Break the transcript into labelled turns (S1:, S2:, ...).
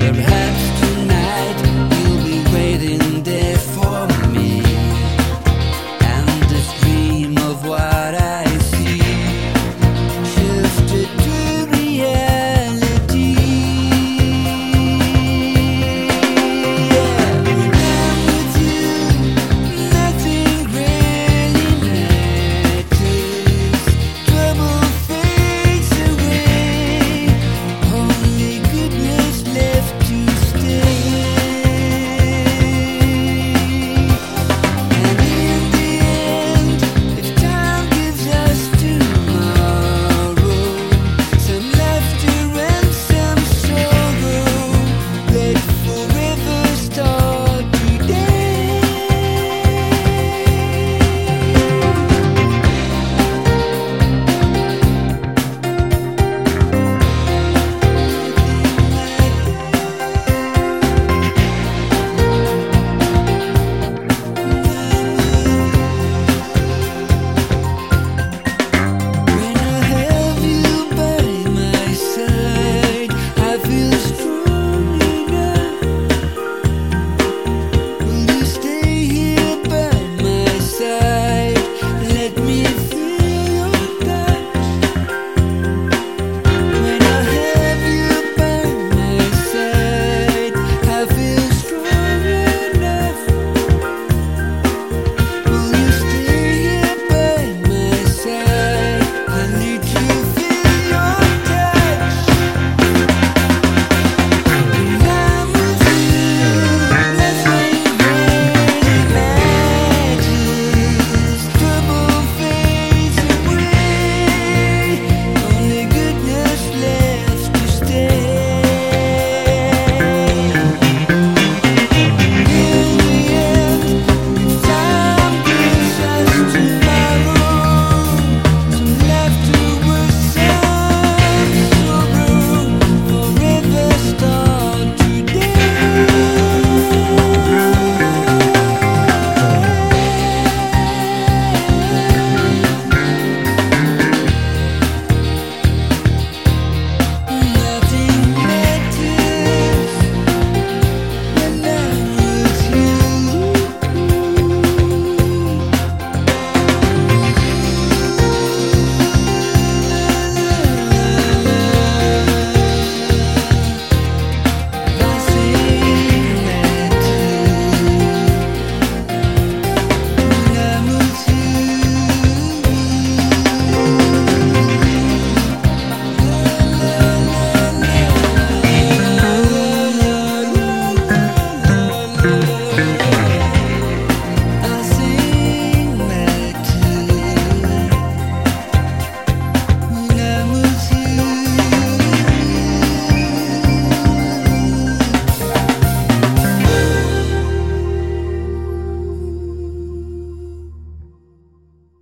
S1: Perhaps